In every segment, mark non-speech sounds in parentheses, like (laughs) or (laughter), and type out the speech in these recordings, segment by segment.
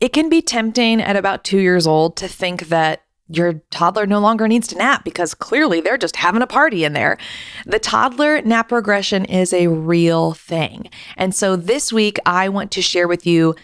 It can be tempting at about two years old to think that your toddler no longer needs to nap because clearly they're just having a party in there. The toddler nap regression is a real thing. And so this week, I want to share with you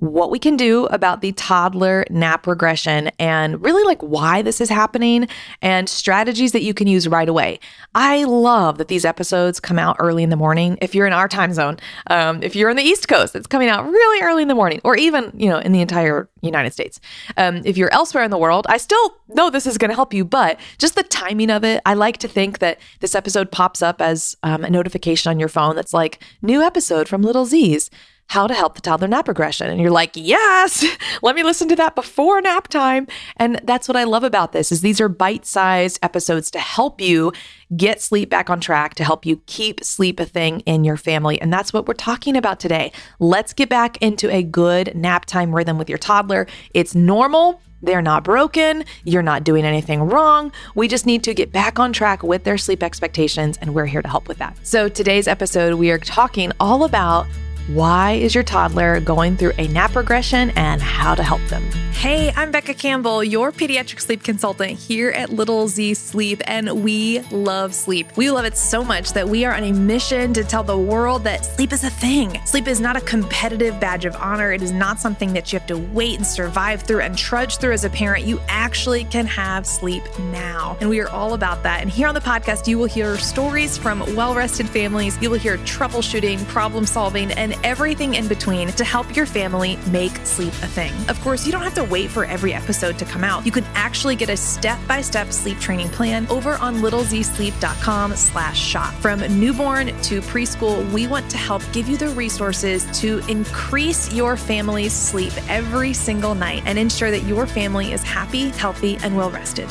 what we can do about the toddler nap regression and really like why this is happening and strategies that you can use right away. I love that these episodes come out early in the morning. If you're in our time zone, um, if you're on the East Coast, it's coming out really early in the morning, or even you know in the entire United States. Um, if you're elsewhere in the world, I still know this is going to help you, but just the timing of it, I like to think that this episode pops up as um, a notification on your phone that's like new episode from Little Z's how to help the toddler nap regression. And you're like, yes, (laughs) let me listen to that before nap time. And that's what I love about this is these are bite-sized episodes to help you get sleep back on track, to help you keep sleep a thing in your family. And that's what we're talking about today. Let's get back into a good nap time rhythm with your toddler. It's normal. They're not broken. You're not doing anything wrong. We just need to get back on track with their sleep expectations, and we're here to help with that. So, today's episode, we are talking all about why is your toddler going through a nap regression and how to help them? Hey, I'm Becca Campbell, your pediatric sleep consultant here at Little Z Sleep, and we love sleep. We love it so much that we are on a mission to tell the world that sleep is a thing. Sleep is not a competitive badge of honor, it is not something that you have to wait and survive through and trudge through as a parent. You actually can have sleep now, and we are all about that. And here on the podcast, you will hear stories from well rested families, you will hear troubleshooting, problem solving, and everything in between to help your family make sleep a thing. Of course, you don't have to wait for every episode to come out. You can actually get a step-by-step sleep training plan over on littlezsleep.com slash shop. From newborn to preschool, we want to help give you the resources to increase your family's sleep every single night and ensure that your family is happy, healthy, and well rested.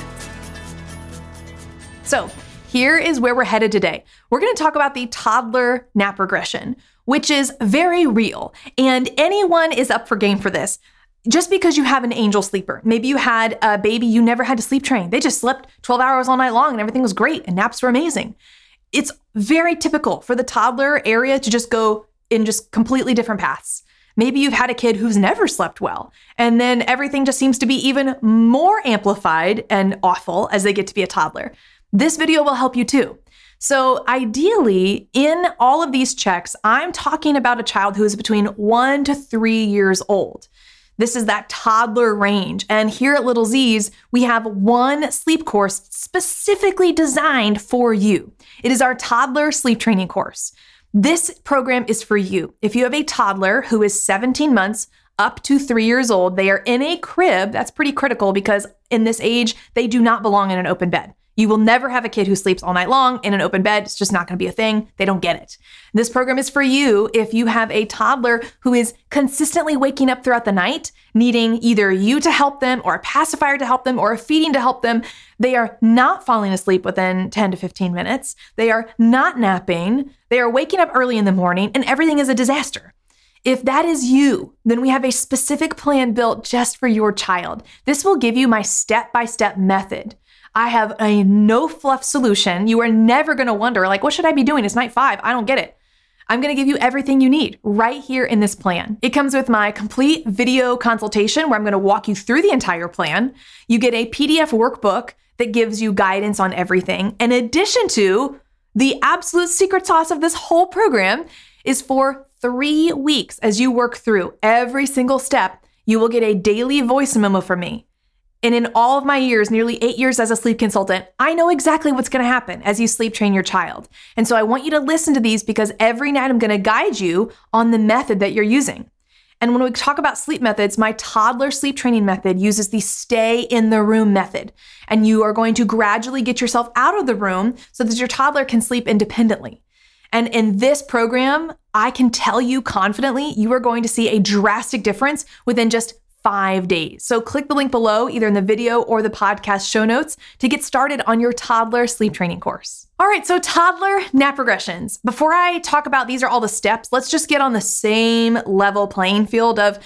So, here is where we're headed today. We're going to talk about the toddler nap regression, which is very real. And anyone is up for game for this. Just because you have an angel sleeper, maybe you had a baby you never had to sleep train. They just slept 12 hours all night long and everything was great and naps were amazing. It's very typical for the toddler area to just go in just completely different paths. Maybe you've had a kid who's never slept well, and then everything just seems to be even more amplified and awful as they get to be a toddler. This video will help you too. So, ideally, in all of these checks, I'm talking about a child who is between one to three years old. This is that toddler range. And here at Little Z's, we have one sleep course specifically designed for you. It is our toddler sleep training course. This program is for you. If you have a toddler who is 17 months up to three years old, they are in a crib. That's pretty critical because in this age, they do not belong in an open bed. You will never have a kid who sleeps all night long in an open bed. It's just not going to be a thing. They don't get it. This program is for you if you have a toddler who is consistently waking up throughout the night, needing either you to help them or a pacifier to help them or a feeding to help them. They are not falling asleep within 10 to 15 minutes. They are not napping. They are waking up early in the morning and everything is a disaster. If that is you, then we have a specific plan built just for your child. This will give you my step by step method I have a no fluff solution. You are never going to wonder, like, what should I be doing? It's night five. I don't get it. I'm going to give you everything you need right here in this plan. It comes with my complete video consultation where I'm going to walk you through the entire plan. You get a PDF workbook that gives you guidance on everything. In addition to the absolute secret sauce of this whole program is for three weeks as you work through every single step, you will get a daily voice memo from me and in all of my years, nearly eight years as a sleep consultant, I know exactly what's going to happen as you sleep train your child. And so I want you to listen to these because every night I'm going to guide you on the method that you're using. And when we talk about sleep methods, my toddler sleep training method uses the stay in the room method. And you are going to gradually get yourself out of the room so that your toddler can sleep independently. And in this program, I can tell you confidently, you are going to see a drastic difference within just five days. So click the link below, either in the video or the podcast show notes, to get started on your toddler sleep training course. All right, so toddler nap regressions. Before I talk about these are all the steps, let's just get on the same level playing field of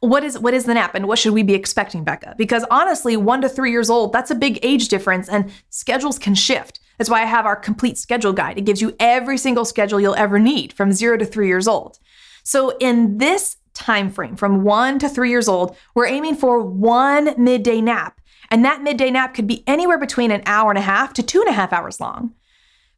what is what is the nap and what should we be expecting, Becca? Because honestly, one to three years old, that's a big age difference and schedules can shift. That's why I have our complete schedule guide. It gives you every single schedule you'll ever need from zero to three years old. So in this time frame from one to three years old, we're aiming for one midday nap. And that midday nap could be anywhere between an hour and a half to two and a half hours long.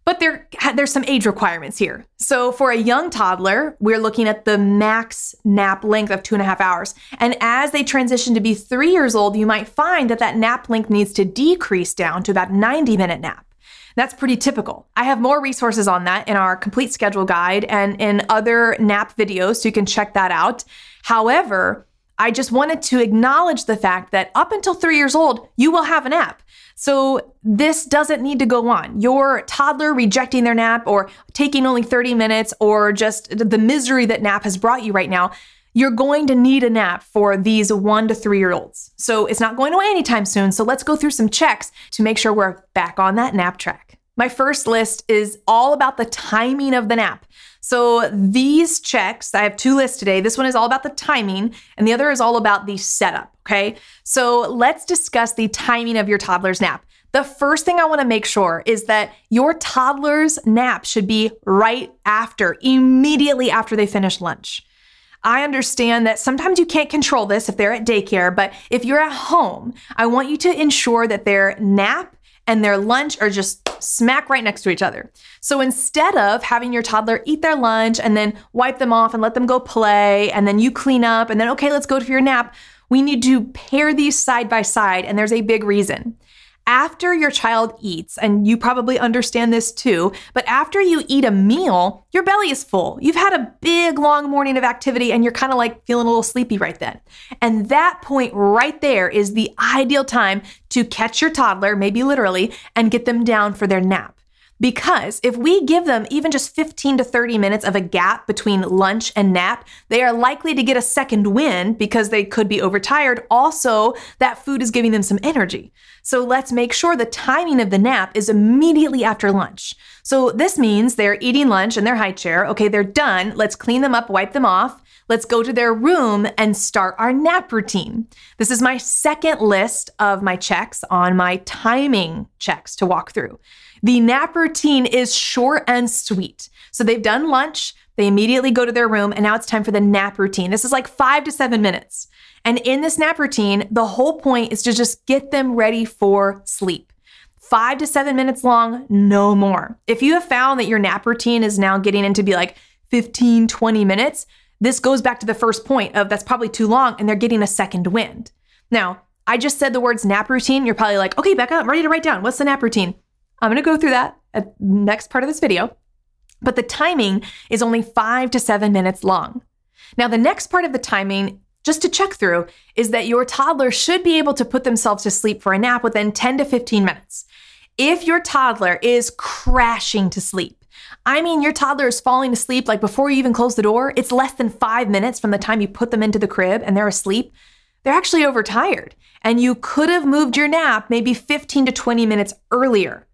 But there, there's some age requirements here. So for a young toddler, we're looking at the max nap length of two and a half hours. And as they transition to be three years old, you might find that that nap length needs to decrease down to about 90 minute nap. That's pretty typical. I have more resources on that in our complete schedule guide and in other nap videos, so you can check that out. However, I just wanted to acknowledge the fact that up until three years old, you will have a nap. So this doesn't need to go on. Your toddler rejecting their nap or taking only 30 minutes or just the misery that nap has brought you right now, you're going to need a nap for these one to three year olds. So it's not going away anytime soon. So let's go through some checks to make sure we're back on that nap track. My first list is all about the timing of the nap. So these checks, I have two lists today. This one is all about the timing, and the other is all about the setup. Okay. So let's discuss the timing of your toddler's nap. The first thing I want to make sure is that your toddler's nap should be right after, immediately after they finish lunch. I understand that sometimes you can't control this if they're at daycare, but if you're at home, I want you to ensure that their nap and their lunch are just smack right next to each other. So instead of having your toddler eat their lunch and then wipe them off and let them go play, and then you clean up, and then, okay, let's go for your nap, we need to pair these side by side. And there's a big reason after your child eats, and you probably understand this too, but after you eat a meal, your belly is full. You've had a big long morning of activity and you're kind of like feeling a little sleepy right then. And that point right there is the ideal time to catch your toddler, maybe literally, and get them down for their nap. Because if we give them even just 15 to 30 minutes of a gap between lunch and nap, they are likely to get a second win because they could be overtired. Also, that food is giving them some energy. So let's make sure the timing of the nap is immediately after lunch. So this means they're eating lunch in their high chair. Okay, they're done. Let's clean them up, wipe them off. Let's go to their room and start our nap routine. This is my second list of my checks on my timing checks to walk through. The nap routine is short and sweet. So they've done lunch, they immediately go to their room, and now it's time for the nap routine. This is like five to seven minutes. And in this nap routine, the whole point is to just get them ready for sleep. Five to seven minutes long, no more. If you have found that your nap routine is now getting into be like 15, 20 minutes, this goes back to the first point of that's probably too long and they're getting a second wind. Now, I just said the words nap routine. You're probably like, okay, Becca, I'm ready to write down. What's the nap routine? I'm going to go through that at next part of this video, but the timing is only five to seven minutes long. Now, the next part of the timing, just to check through, is that your toddler should be able to put themselves to sleep for a nap within 10 to 15 minutes. If your toddler is crashing to sleep, I mean, your toddler is falling asleep like before you even close the door, it's less than five minutes from the time you put them into the crib and they're asleep, they're actually overtired. And you could have moved your nap maybe 15 to 20 minutes earlier.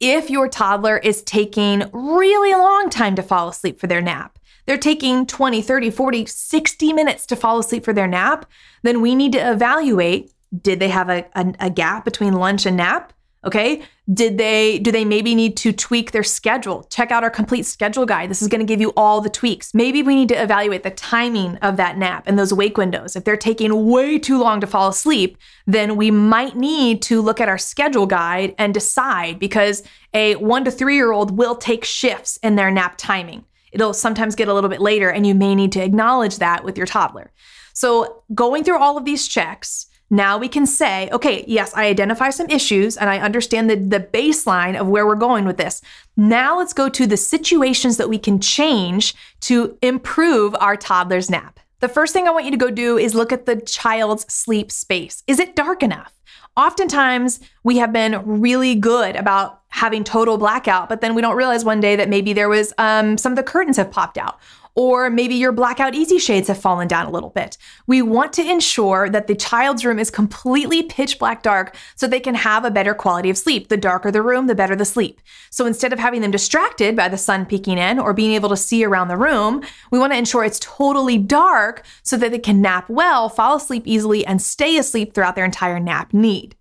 If your toddler is taking really long time to fall asleep for their nap, they're taking 20, 30, 40, 60 minutes to fall asleep for their nap, then we need to evaluate did they have a, a, a gap between lunch and nap? Okay. Did they, do they maybe need to tweak their schedule? Check out our complete schedule guide. This is going to give you all the tweaks. Maybe we need to evaluate the timing of that nap and those wake windows. If they're taking way too long to fall asleep, then we might need to look at our schedule guide and decide because a one to three year old will take shifts in their nap timing. It'll sometimes get a little bit later, and you may need to acknowledge that with your toddler. So, going through all of these checks, now we can say, okay, yes, I identify some issues and I understand the, the baseline of where we're going with this. Now let's go to the situations that we can change to improve our toddler's nap. The first thing I want you to go do is look at the child's sleep space. Is it dark enough? Oftentimes, we have been really good about having total blackout, but then we don't realize one day that maybe there was um, some of the curtains have popped out, or maybe your blackout easy shades have fallen down a little bit. We want to ensure that the child's room is completely pitch black dark so they can have a better quality of sleep. The darker the room, the better the sleep. So instead of having them distracted by the sun peeking in or being able to see around the room, we want to ensure it's totally dark so that they can nap well, fall asleep easily, and stay asleep throughout their entire nap need.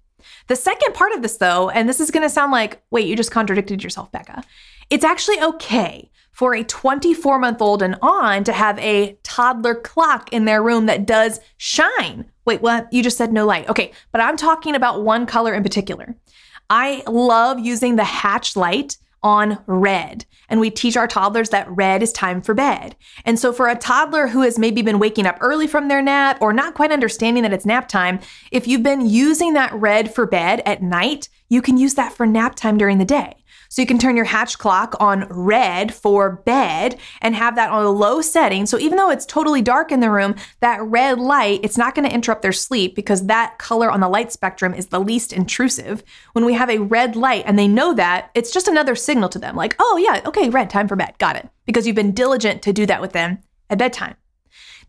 The second part of this, though, and this is going to sound like, wait, you just contradicted yourself, Becca, It's actually okay for a 24 month old and on to have a toddler clock in their room that does shine. Wait, what? You just said no light. Okay, but I'm talking about one color in particular. I love using the hatch light on red. And we teach our toddlers that red is time for bed. And so, for a toddler who has maybe been waking up early from their nap or not quite understanding that it's nap time, if you've been using that red for bed at night, you can use that for nap time during the day. So you can turn your hatch clock on red for bed and have that on a low setting. So even though it's totally dark in the room, that red light, it's not going to interrupt their sleep because that color on the light spectrum is the least intrusive. When we have a red light and they know that, it's just another signal to them like, oh, yeah, okay, red, time for bed. Got it. Because you've been diligent to do that with them at bedtime.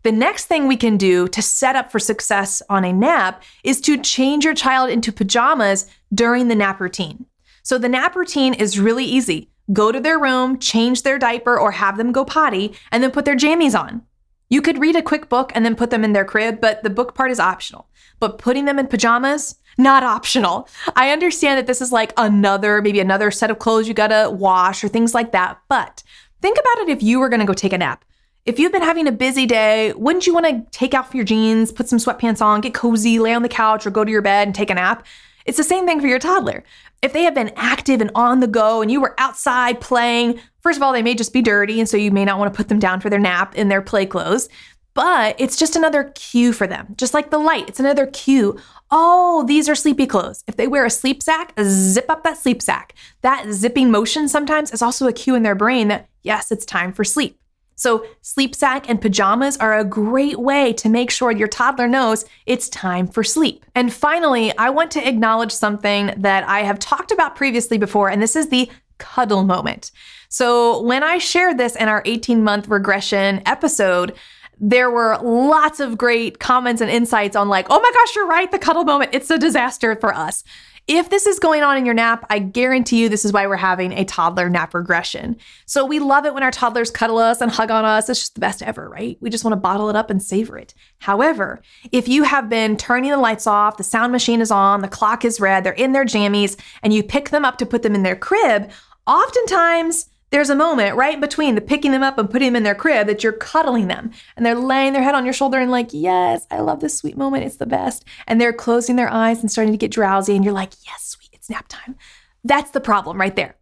The next thing we can do to set up for success on a nap is to change your child into pajamas during the nap routine. So the nap routine is really easy. Go to their room, change their diaper, or have them go potty, and then put their jammies on. You could read a quick book and then put them in their crib, but the book part is optional. But putting them in pajamas, not optional. I understand that this is like another, maybe another set of clothes you gotta wash or things like that. But think about it if you were gonna go take a nap. If you've been having a busy day, wouldn't you wanna take off your jeans, put some sweatpants on, get cozy, lay on the couch, or go to your bed and take a nap? It's the same thing for your toddler. If they have been active and on the go and you were outside playing, first of all, they may just be dirty. And so you may not want to put them down for their nap in their play clothes. But it's just another cue for them, just like the light. It's another cue. Oh, these are sleepy clothes. If they wear a sleep sack, zip up that sleep sack. That zipping motion sometimes is also a cue in their brain that, yes, it's time for sleep. So, sleep sack and pajamas are a great way to make sure your toddler knows it's time for sleep. And finally, I want to acknowledge something that I have talked about previously before, and this is the cuddle moment. So, when I shared this in our 18 month regression episode, there were lots of great comments and insights on, like, oh my gosh, you're right, the cuddle moment, it's a disaster for us. If this is going on in your nap, I guarantee you this is why we're having a toddler nap regression. So we love it when our toddlers cuddle us and hug on us. It's just the best ever, right? We just want to bottle it up and savor it. However, if you have been turning the lights off, the sound machine is on, the clock is red, they're in their jammies, and you pick them up to put them in their crib, oftentimes there's a moment right between the picking them up and putting them in their crib that you're cuddling them and they're laying their head on your shoulder and like, yes, I love this sweet moment. It's the best. And they're closing their eyes and starting to get drowsy. And you're like, yes, sweet, it's nap time. That's the problem right there.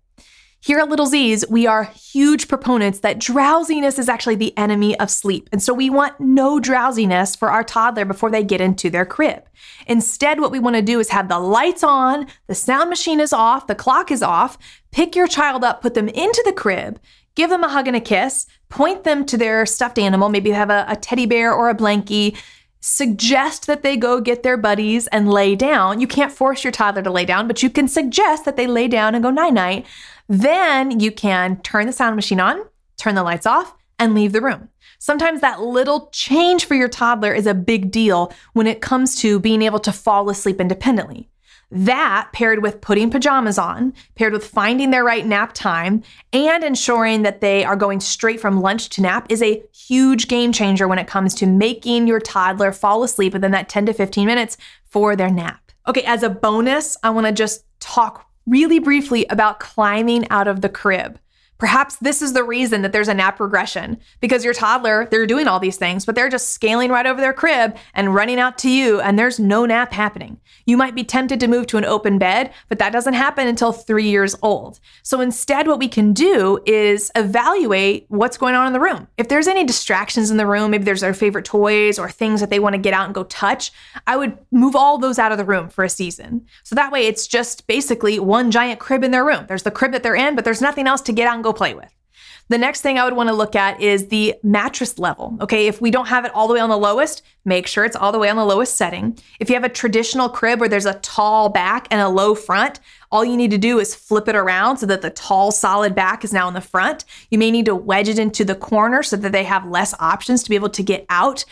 Here at Little Z's, we are huge proponents that drowsiness is actually the enemy of sleep. And so we want no drowsiness for our toddler before they get into their crib. Instead, what we want to do is have the lights on, the sound machine is off, the clock is off. Pick your child up, put them into the crib, give them a hug and a kiss, point them to their stuffed animal. Maybe have a, a teddy bear or a blankie suggest that they go get their buddies and lay down. You can't force your toddler to lay down, but you can suggest that they lay down and go night night. Then you can turn the sound machine on, turn the lights off, and leave the room. Sometimes that little change for your toddler is a big deal when it comes to being able to fall asleep independently. That paired with putting pajamas on, paired with finding their right nap time, and ensuring that they are going straight from lunch to nap is a huge game changer when it comes to making your toddler fall asleep within that 10 to 15 minutes for their nap. Okay, as a bonus, I wanna just talk really briefly about climbing out of the crib. Perhaps this is the reason that there's a nap regression because your toddler, they're doing all these things, but they're just scaling right over their crib and running out to you, and there's no nap happening. You might be tempted to move to an open bed, but that doesn't happen until three years old. So instead, what we can do is evaluate what's going on in the room. If there's any distractions in the room, maybe there's their favorite toys or things that they want to get out and go touch, I would move all those out of the room for a season. So that way, it's just basically one giant crib in their room. There's the crib that they're in, but there's nothing else to get out and go play with. The next thing I would want to look at is the mattress level. Okay, if we don't have it all the way on the lowest, make sure it's all the way on the lowest setting. If you have a traditional crib where there's a tall back and a low front, all you need to do is flip it around so that the tall, solid back is now in the front. You may need to wedge it into the corner so that they have less options to be able to get out.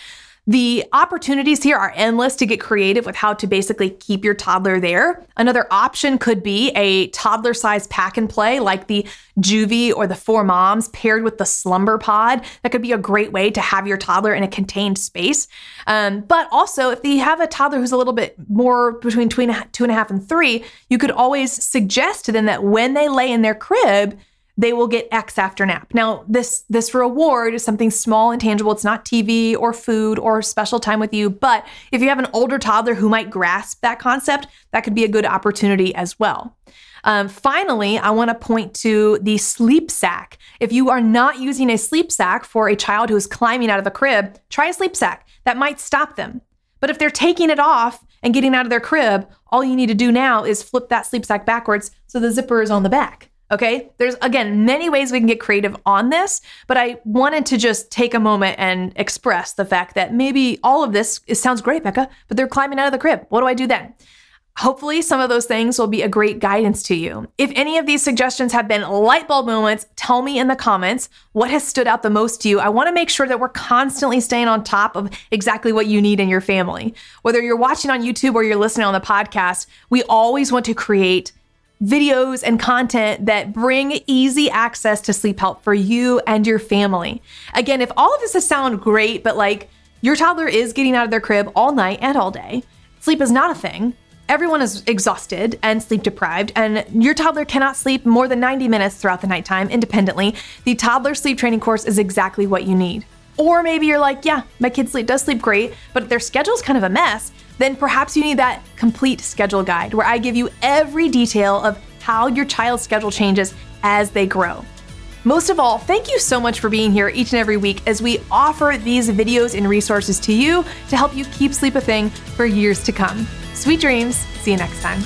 The opportunities here are endless to get creative with how to basically keep your toddler there. Another option could be a toddler sized pack and play like the Joovy or the Four Moms paired with the Slumber Pod. That could be a great way to have your toddler in a contained space. Um, but also, if you have a toddler who's a little bit more between two and, a half and three, you could always suggest to them that when they lay in their crib, they will get X after nap. Now, this this reward is something small and tangible. It's not TV or food or special time with you, but if you have an older toddler who might grasp that concept, that could be a good opportunity as well. Um, finally, I want to point to the sleep sack. If you are not using a sleep sack for a child who is climbing out of the crib, try a sleep sack. That might stop them. But if they're taking it off and getting out of their crib, all you need to do now is flip that sleep sack backwards so the zipper is on the back. Okay. There's again many ways we can get creative on this, but I wanted to just take a moment and express the fact that maybe all of this it sounds great, Becca, but they're climbing out of the crib. What do I do then? Hopefully, some of those things will be a great guidance to you. If any of these suggestions have been light bulb moments, tell me in the comments what has stood out the most to you. I want to make sure that we're constantly staying on top of exactly what you need in your family. Whether you're watching on YouTube or you're listening on the podcast, we always want to create videos and content that bring easy access to sleep help for you and your family. Again, if all of this has sound great, but like your toddler is getting out of their crib all night and all day, sleep is not a thing Everyone is exhausted and sleep deprived, and your toddler cannot sleep more than 90 minutes throughout the nighttime independently. The toddler sleep training course is exactly what you need. Or maybe you're like, yeah, my kid sleep does sleep great, but their schedule's kind of a mess. Then perhaps you need that complete schedule guide where I give you every detail of how your child's schedule changes as they grow. Most of all, thank you so much for being here each and every week as we offer these videos and resources to you to help you keep sleep a thing for years to come. Sweet dreams. See you next time.